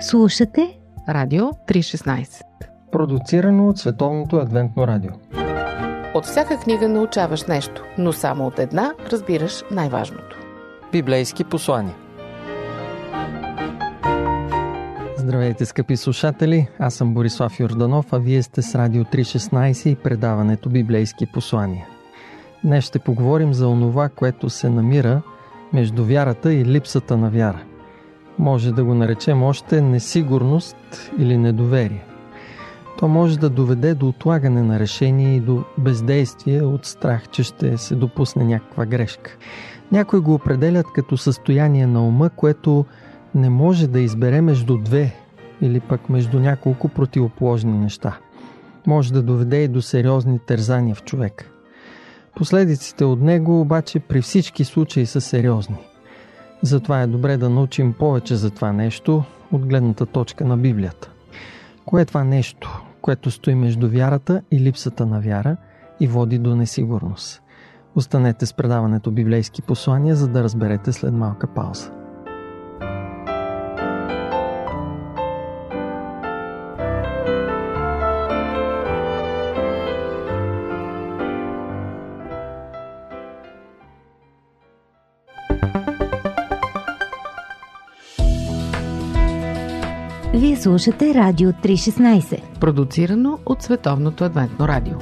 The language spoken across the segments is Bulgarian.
Слушате Радио 316 Продуцирано от Световното адвентно радио. От всяка книга научаваш нещо, но само от една разбираш най-важното. Библейски послания. Здравейте, скъпи слушатели! Аз съм Борислав Йорданов, а вие сте с Радио 316 и предаването Библейски послания. Днес ще поговорим за онова, което се намира между вярата и липсата на вяра. Може да го наречем още несигурност или недоверие. То може да доведе до отлагане на решение и до бездействие от страх, че ще се допусне някаква грешка. Някои го определят като състояние на ума, което не може да избере между две или пък между няколко противоположни неща. Може да доведе и до сериозни тързания в човека. Последиците от него обаче при всички случаи са сериозни. Затова е добре да научим повече за това нещо от гледната точка на Библията. Кое е това нещо, което стои между вярата и липсата на вяра и води до несигурност? Останете с предаването библейски послания, за да разберете след малка пауза. Слушате Радио 316 Продуцирано от Световното адвентно радио.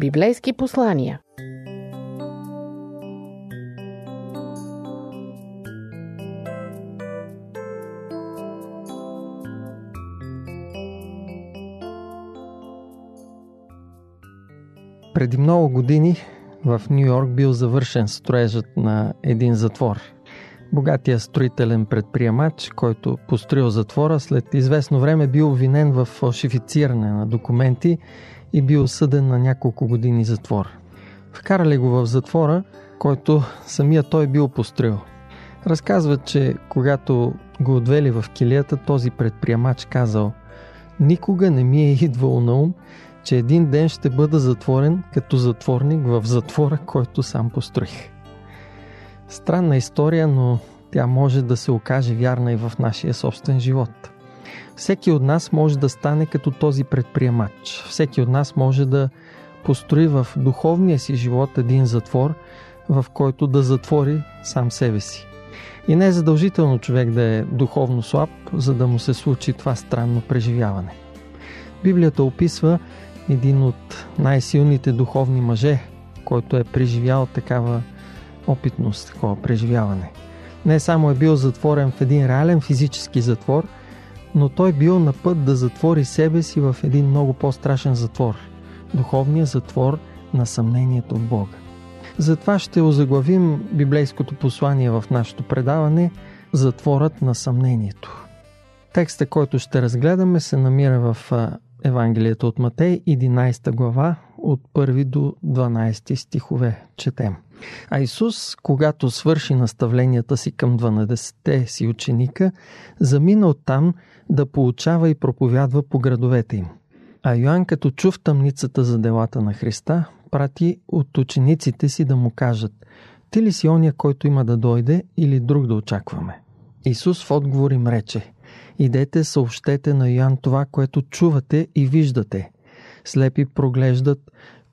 Библейски послания Преди много години в Нью Йорк бил завършен строежът на един затвор. Богатия строителен предприемач, който построил затвора, след известно време бил обвинен в фалшифициране на документи и бил съден на няколко години затвор. Вкарали го в затвора, който самия той бил построил. Разказват, че когато го отвели в килията, този предприемач казал Никога не ми е идвало на ум, че един ден ще бъда затворен като затворник в затвора, който сам построих. Странна история, но тя може да се окаже вярна и в нашия собствен живот. Всеки от нас може да стане като този предприемач. Всеки от нас може да построи в духовния си живот един затвор, в който да затвори сам себе си. И не е задължително човек да е духовно слаб, за да му се случи това странно преживяване. Библията описва един от най-силните духовни мъже, който е преживял такава опитност, такова преживяване. Не само е бил затворен в един реален физически затвор, но той бил на път да затвори себе си в един много по-страшен затвор – духовния затвор на съмнението в Бога. Затова ще озаглавим библейското послание в нашето предаване – Затворът на съмнението. Текста, който ще разгледаме, се намира в Евангелието от Матей, 11 глава, от 1 до 12 стихове четем. А Исус, когато свърши наставленията си към 12-те си ученика, замина оттам да получава и проповядва по градовете им. А Йоанн, като чу в тъмницата за делата на Христа, прати от учениците си да му кажат «Ти ли си оня, който има да дойде или друг да очакваме?» Исус в отговор им рече Идете, съобщете на Йоан това, което чувате и виждате. Слепи проглеждат,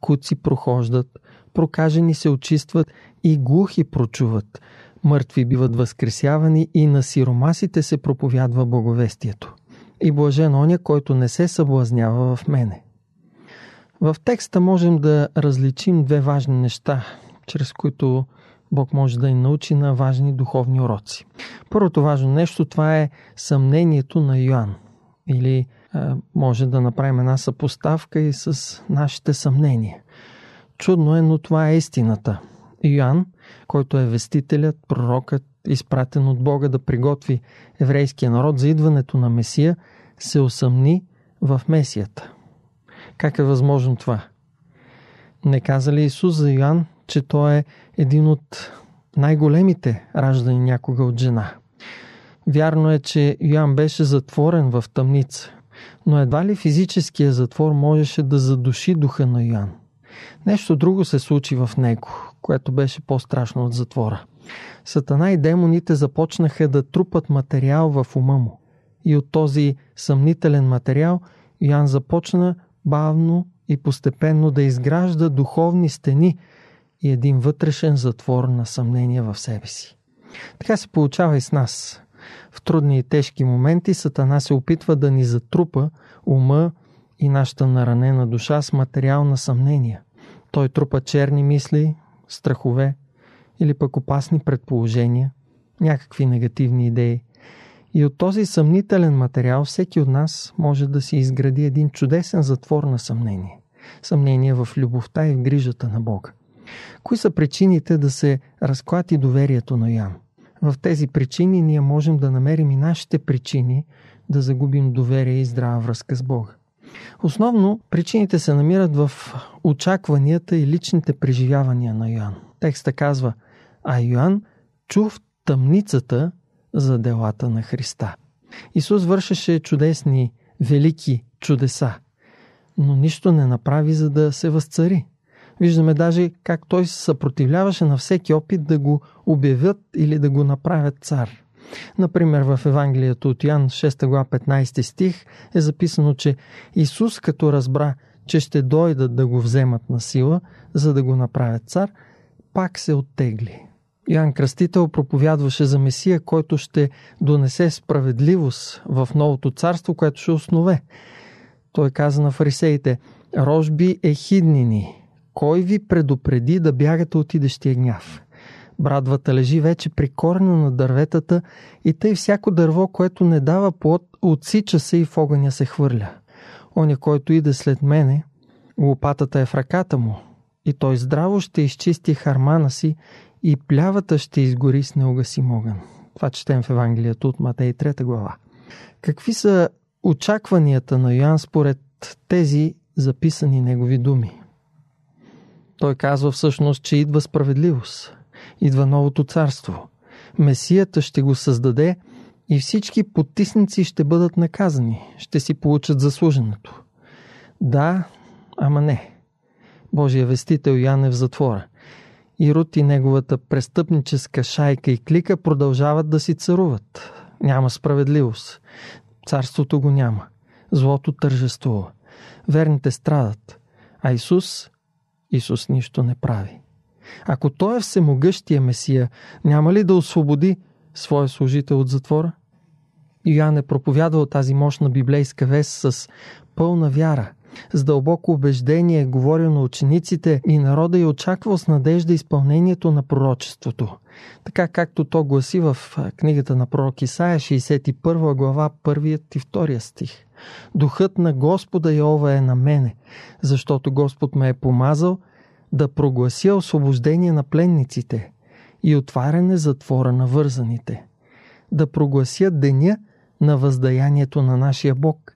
куци прохождат, прокажени се очистват и глухи прочуват. Мъртви биват възкресявани и на сиромасите се проповядва благовестието. И блажен оня, който не се съблазнява в мене. В текста можем да различим две важни неща, чрез които Бог може да ни научи на важни духовни уроци. Първото важно нещо това е съмнението на Йоанн. Или а, може да направим една съпоставка и с нашите съмнения. Чудно е, но това е истината. Йоанн, който е вестителят, пророкът, изпратен от Бога да приготви еврейския народ за идването на Месия, се усъмни в Месията. Как е възможно това? Не каза ли Исус за Йоанн, че той е един от най-големите раждани някога от жена. Вярно е, че Йоан беше затворен в тъмница, но едва ли физическия затвор можеше да задуши духа на Йоан. Нещо друго се случи в него, което беше по-страшно от затвора. Сатана и демоните започнаха да трупат материал в ума му. И от този съмнителен материал Йоан започна бавно и постепенно да изгражда духовни стени и един вътрешен затвор на съмнение в себе си. Така се получава и с нас. В трудни и тежки моменти Сатана се опитва да ни затрупа ума и нашата наранена душа с материал на съмнение. Той трупа черни мисли, страхове или пък опасни предположения, някакви негативни идеи. И от този съмнителен материал всеки от нас може да си изгради един чудесен затвор на съмнение. Съмнение в любовта и в грижата на Бога. Кои са причините да се разклати доверието на Ян? В тези причини ние можем да намерим и нашите причини да загубим доверие и здрава връзка с Бога. Основно причините се намират в очакванията и личните преживявания на Йоан. Текста казва, а Йоан чу в тъмницата за делата на Христа. Исус вършеше чудесни, велики чудеса, но нищо не направи, за да се възцари. Виждаме даже как той се съпротивляваше на всеки опит да го обявят или да го направят цар. Например, в Евангелието от Ян 6 глава 15 стих е записано, че Исус като разбра, че ще дойдат да го вземат на сила, за да го направят цар, пак се оттегли. Йоанн Кръстител проповядваше за Месия, който ще донесе справедливост в новото царство, което ще основе. Той каза на фарисеите, рожби е хиднини, кой ви предупреди да бягате от идещия гняв? Брадвата лежи вече при корена на дърветата и тъй всяко дърво, което не дава плод, отсича се и в огъня се хвърля. Оня, който иде след мене, лопатата е в ръката му, и той здраво ще изчисти хармана си и плявата ще изгори с неугасим огън. Това четем в Евангелието от Матей 3 глава. Какви са очакванията на Йоан според тези записани негови думи? Той казва всъщност, че идва справедливост. Идва новото царство. Месията ще го създаде и всички потисници ще бъдат наказани. Ще си получат заслуженото. Да, ама не. Божия вестител Ян е в затвора. И Рут и неговата престъпническа шайка и клика продължават да си царуват. Няма справедливост. Царството го няма. Злото тържествува. Верните страдат. А Исус Исус нищо не прави. Ако Той е всемогъщия Месия, няма ли да освободи своя служител от затвора? Йоан е проповядвал тази мощна библейска вест с пълна вяра, с дълбоко убеждение е говорил на учениците и народа и очаквал с надежда изпълнението на пророчеството. Така както то гласи в книгата на пророк Исаия, 61 глава, 1 и 2 стих. Духът на Господа Йова е на мене, защото Господ ме е помазал да проглася освобождение на пленниците и отваряне затвора на вързаните, да проглася деня на въздаянието на нашия Бог,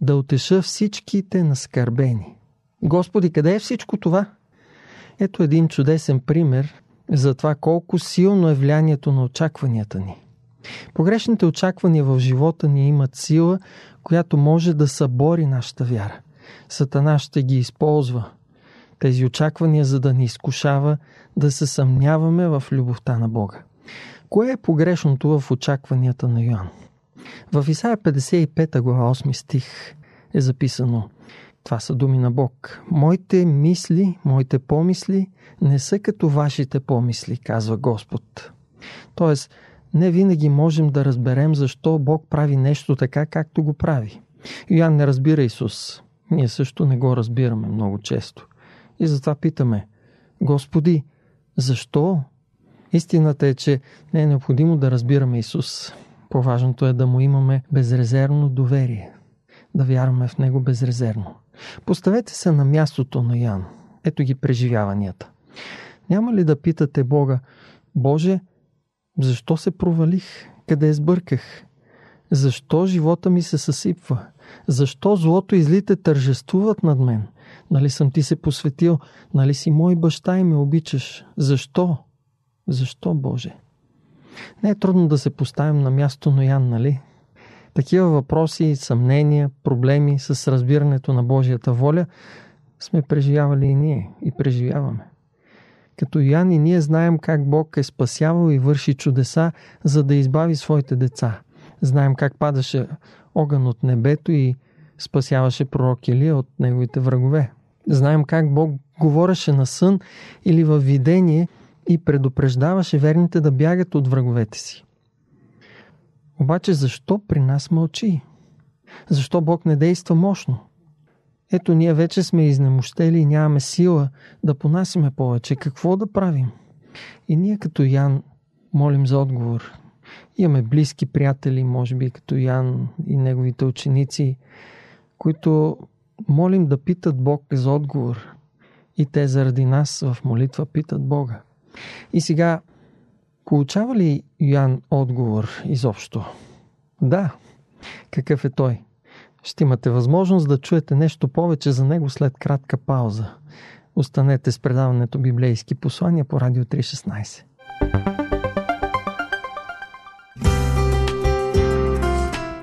да отеша всичките наскърбени. Господи, къде е всичко това? Ето един чудесен пример за това колко силно е влиянието на очакванията ни. Погрешните очаквания в живота ни имат сила, която може да събори нашата вяра. Сатана ще ги използва. Тези очаквания, за да ни изкушава да се съмняваме в любовта на Бога. Кое е погрешното в очакванията на Йоан? В Исаия 55 глава 8 стих е записано това са думи на Бог. Моите мисли, моите помисли не са като вашите помисли, казва Господ. Тоест, не винаги можем да разберем защо Бог прави нещо така, както го прави. Йоан не разбира Исус. Ние също не го разбираме много често. И затова питаме, Господи, защо? Истината е, че не е необходимо да разбираме Исус. По-важното е да му имаме безрезервно доверие. Да вярваме в Него безрезервно. Поставете се на мястото на Ян. Ето ги преживяванията. Няма ли да питате Бога, Боже, защо се провалих? Къде сбърках? Защо живота ми се съсипва? Защо злото и злите тържествуват над мен? Нали съм ти се посветил? Нали си мой баща и ме обичаш? Защо? Защо, Боже? Не е трудно да се поставим на място на Ян, нали? Такива въпроси, съмнения, проблеми с разбирането на Божията воля сме преживявали и ние и преживяваме. Като Йоан и ние знаем как Бог е спасявал и върши чудеса, за да избави своите деца. Знаем как падаше огън от небето и спасяваше пророк Илия от неговите врагове. Знаем как Бог говореше на сън или във видение и предупреждаваше верните да бягат от враговете си. Обаче защо при нас мълчи? Защо Бог не действа мощно? Ето ние вече сме изнемощели и нямаме сила да понасиме повече. Какво да правим? И ние като Ян молим за отговор. Имаме близки приятели, може би като Ян и неговите ученици, които молим да питат Бог за отговор. И те заради нас в молитва питат Бога. И сега, получава ли Йоан отговор изобщо? Да. Какъв е той? Ще имате възможност да чуете нещо повече за него след кратка пауза. Останете с предаването Библейски послания по Радио 316.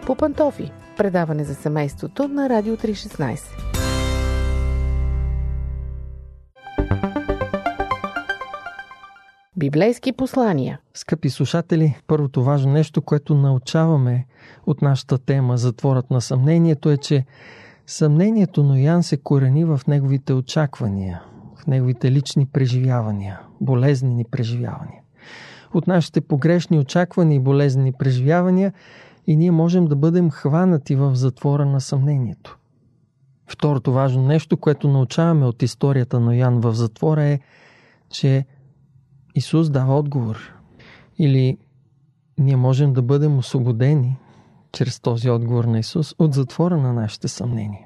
По пантофи. Предаване за семейството на Радио 316. Библейски послания. Скъпи слушатели, първото важно нещо, което научаваме от нашата тема Затворът на съмнението е, че съмнението на Ян се корени в неговите очаквания, в неговите лични преживявания, болезнени преживявания. От нашите погрешни очаквания и болезнени преживявания и ние можем да бъдем хванати в затвора на съмнението. Второто важно нещо, което научаваме от историята на Ян в затвора е, че Исус дава отговор. Или ние можем да бъдем освободени чрез този отговор на Исус от затвора на нашите съмнения.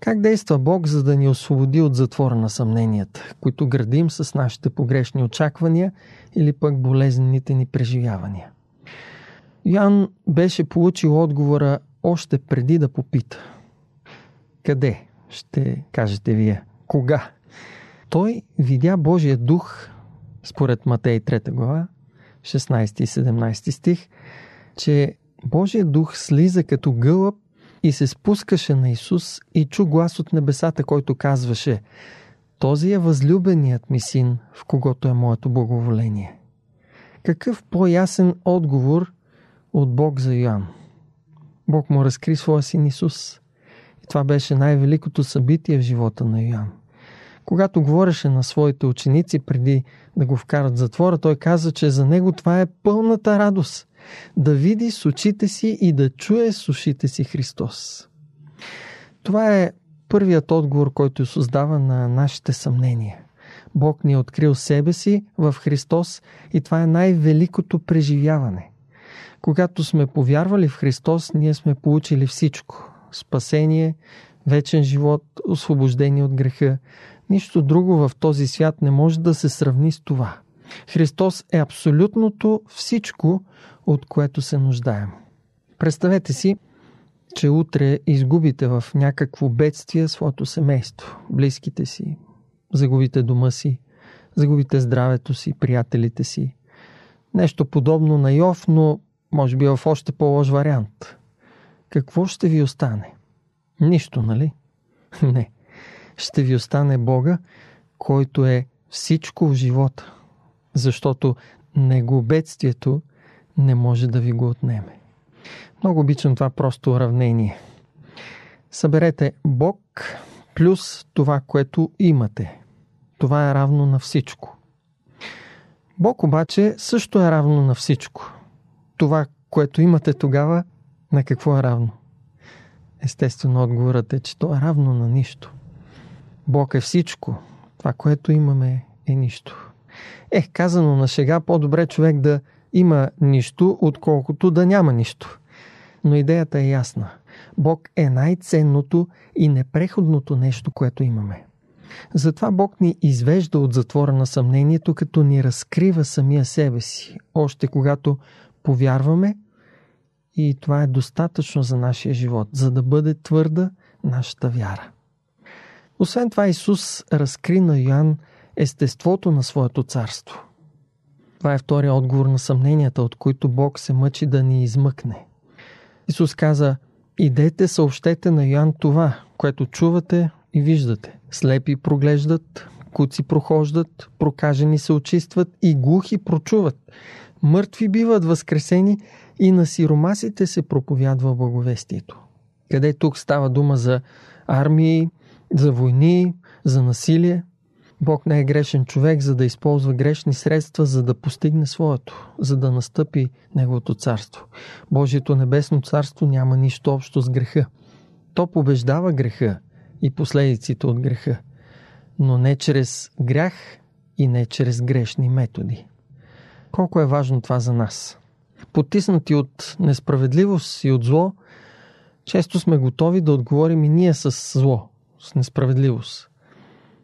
Как действа Бог, за да ни освободи от затвора на съмненията, които градим с нашите погрешни очаквания или пък болезнените ни преживявания? Ян беше получил отговора още преди да попита. Къде? Ще кажете вие. Кога? Той видя Божия дух според Матей 3 глава, 16 и 17 стих, че Божия дух слиза като гълъб и се спускаше на Исус и чу глас от небесата, който казваше Този е възлюбеният ми син, в когото е моето благоволение. Какъв по-ясен отговор от Бог за Йоан? Бог му разкри своя син Исус. И това беше най-великото събитие в живота на Йоан. Когато говореше на своите ученици преди да го вкарат в затвора, той каза, че за него това е пълната радост. Да види с очите си и да чуе с ушите си Христос. Това е първият отговор, който създава на нашите съмнения. Бог ни е открил себе си в Христос и това е най-великото преживяване. Когато сме повярвали в Христос, ние сме получили всичко. Спасение, вечен живот, освобождение от греха, Нищо друго в този свят не може да се сравни с това. Христос е абсолютното всичко, от което се нуждаем. Представете си, че утре изгубите в някакво бедствие своето семейство, близките си, загубите дома си, загубите здравето си, приятелите си. Нещо подобно на Йов, но може би в още по-лош вариант. Какво ще ви остане? Нищо, нали? Не ще ви остане Бога, който е всичко в живота, защото него бедствието не може да ви го отнеме. Много обичам това просто уравнение. Съберете Бог плюс това, което имате. Това е равно на всичко. Бог обаче също е равно на всичко. Това, което имате тогава, на какво е равно? Естествено, отговорът е, че то е равно на нищо. Бог е всичко. Това, което имаме, е нищо. Ех, казано на шега, по-добре човек да има нищо, отколкото да няма нищо. Но идеята е ясна. Бог е най-ценното и непреходното нещо, което имаме. Затова Бог ни извежда от затвора на съмнението, като ни разкрива самия себе си, още когато повярваме и това е достатъчно за нашия живот, за да бъде твърда нашата вяра. Освен това Исус разкри на Йоан естеството на своето царство. Това е втория отговор на съмненията, от които Бог се мъчи да ни измъкне. Исус каза, идете съобщете на Йоан това, което чувате и виждате. Слепи проглеждат, куци прохождат, прокажени се очистват и глухи прочуват. Мъртви биват възкресени и на сиромасите се проповядва благовестието. Къде тук става дума за армии, за войни, за насилие? Бог не е грешен човек, за да използва грешни средства, за да постигне своето, за да настъпи Неговото царство. Божието небесно царство няма нищо общо с греха. То побеждава греха и последиците от греха, но не чрез грях и не чрез грешни методи. Колко е важно това за нас? Потиснати от несправедливост и от зло, често сме готови да отговорим и ние с зло, с несправедливост.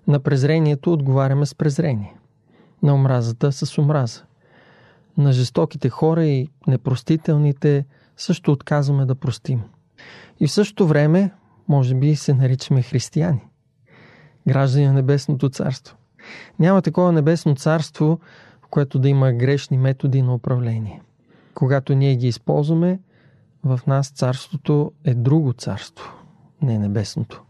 На презрението отговаряме с презрение. На омразата с омраза. На жестоките хора и непростителните също отказваме да простим. И в същото време, може би, се наричаме християни. Граждани на Небесното царство. Няма такова Небесно царство, в което да има грешни методи на управление. Когато ние ги използваме, в нас царството е друго царство, не небесното.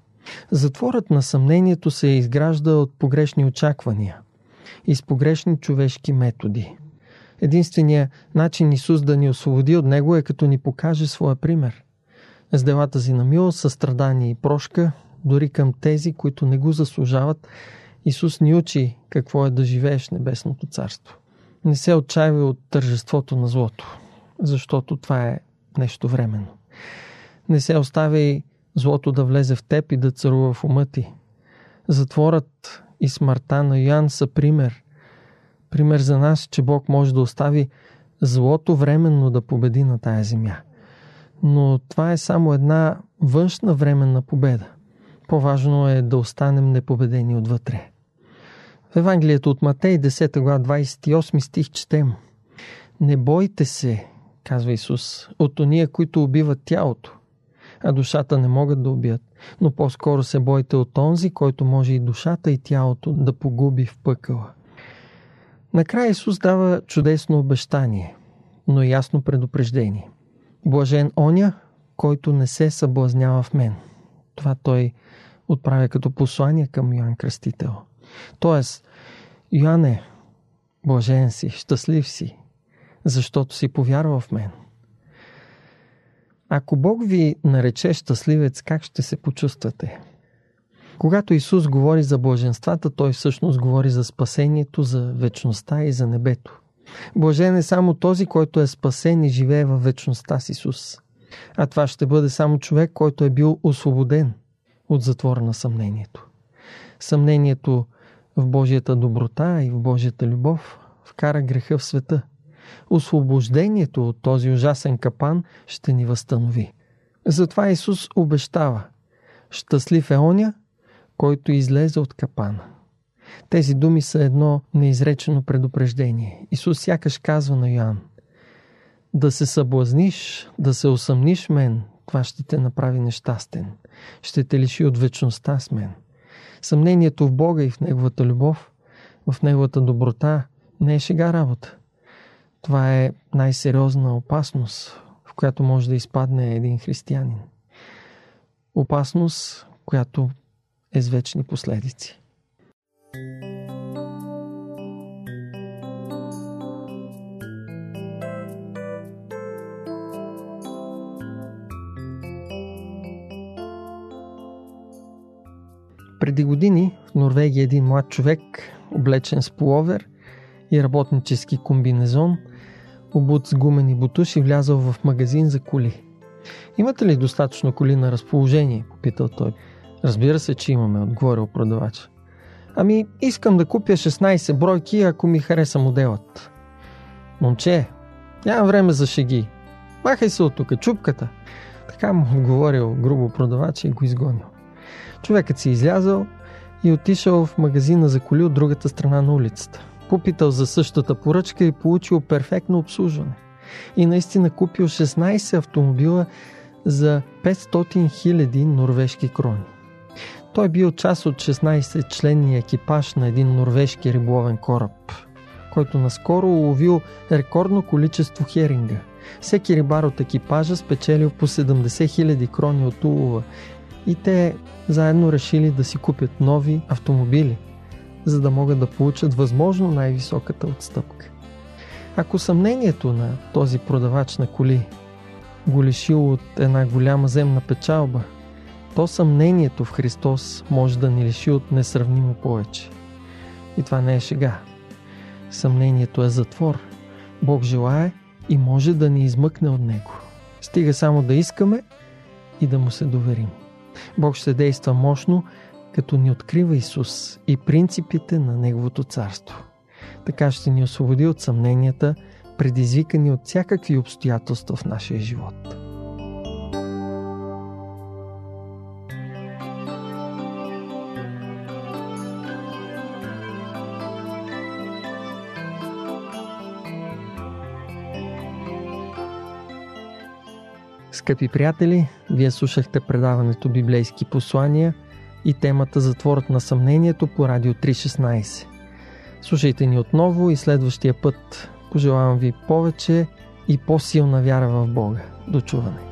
Затворът на съмнението се изгражда от погрешни очаквания и с погрешни човешки методи. Единственият начин Исус да ни освободи от Него е като ни покаже своя пример. С делата си на милост, състрадание и прошка, дори към тези, които не го заслужават, Исус ни учи какво е да живееш в Небесното царство. Не се отчаивай от тържеството на злото, защото това е нещо временно. Не се оставяй злото да влезе в теб и да царува в ума ти. Затворът и смъртта на Йоан са пример. Пример за нас, че Бог може да остави злото временно да победи на тая земя. Но това е само една външна временна победа. По-важно е да останем непобедени отвътре. В Евангелието от Матей 10 глава 28 стих четем. Не бойте се, казва Исус, от ония, които убиват тялото, а душата не могат да убият. Но по-скоро се бойте от онзи, който може и душата и тялото да погуби в пъкъла. Накрая Исус дава чудесно обещание, но ясно предупреждение. Блажен оня, който не се съблазнява в мен. Това той отправя като послание към Йоанн Кръстител. Тоест, Йоанне, блажен си, щастлив си, защото си повярвал в мен. Ако Бог ви нарече щастливец, как ще се почувствате? Когато Исус говори за блаженствата, той всъщност говори за спасението, за вечността и за небето. Блажен е само този, който е спасен и живее във вечността с Исус. А това ще бъде само човек, който е бил освободен от затвора на съмнението. Съмнението в Божията доброта и в Божията любов вкара греха в света. Освобождението от този ужасен капан ще ни възстанови. Затова Исус обещава Щастлив е оня, който излезе от капана. Тези думи са едно неизречено предупреждение. Исус сякаш казва на Йоанн Да се съблазниш, да се усъмниш мен, това ще те направи нещастен. Ще те лиши от вечността с мен. Съмнението в Бога и в Неговата любов, в Неговата доброта не е шега работа. Това е най-сериозна опасност, в която може да изпадне един християнин. Опасност, която е с вечни последици. Преди години в Норвегия един млад човек, облечен с половер и работнически комбинезон, обут с гумени бутуши, влязъл в магазин за коли. Имате ли достатъчно коли на разположение? Попитал той. Разбира се, че имаме, отговорил продавач. Ами, искам да купя 16 бройки, ако ми хареса моделът. Момче, няма време за шеги. Махай се от тук, чупката. Така му отговорил грубо продавач и го изгонил. Човекът си излязъл и отишъл в магазина за коли от другата страна на улицата. Попитал за същата поръчка и получил перфектно обслужване. И наистина купил 16 автомобила за 500 000 норвежки крони. Той бил част от 16-членния екипаж на един норвежки риболовен кораб, който наскоро уловил рекордно количество херинга. Всеки рибар от екипажа спечелил по 70 000 крони от улова И те заедно решили да си купят нови автомобили, за да могат да получат възможно най-високата отстъпка. Ако съмнението на този продавач на коли го лишило от една голяма земна печалба, то съмнението в Христос може да ни лиши от несравнимо повече. И това не е шега. Съмнението е затвор. Бог желае и може да ни измъкне от него. Стига само да искаме и да му се доверим. Бог ще действа мощно, като ни открива Исус и принципите на Неговото царство. Така ще ни освободи от съмненията, предизвикани от всякакви обстоятелства в нашия живот. Скъпи приятели, вие слушахте предаването Библейски послания и темата Затворът на съмнението по Радио 316. Слушайте ни отново и следващия път. Пожелавам ви повече и по-силна вяра в Бога. До чуване!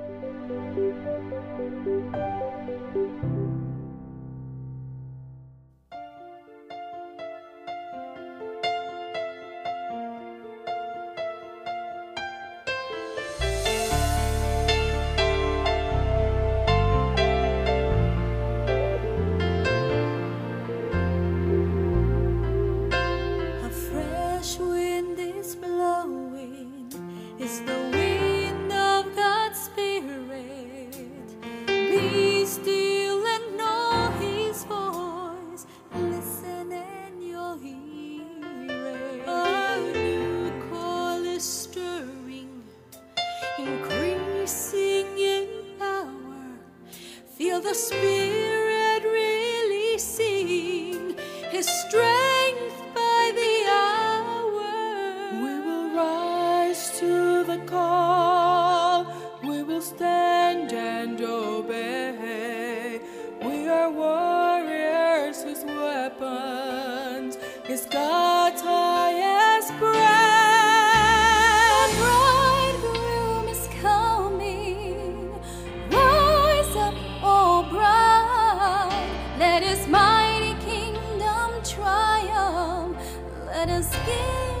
Let us skin.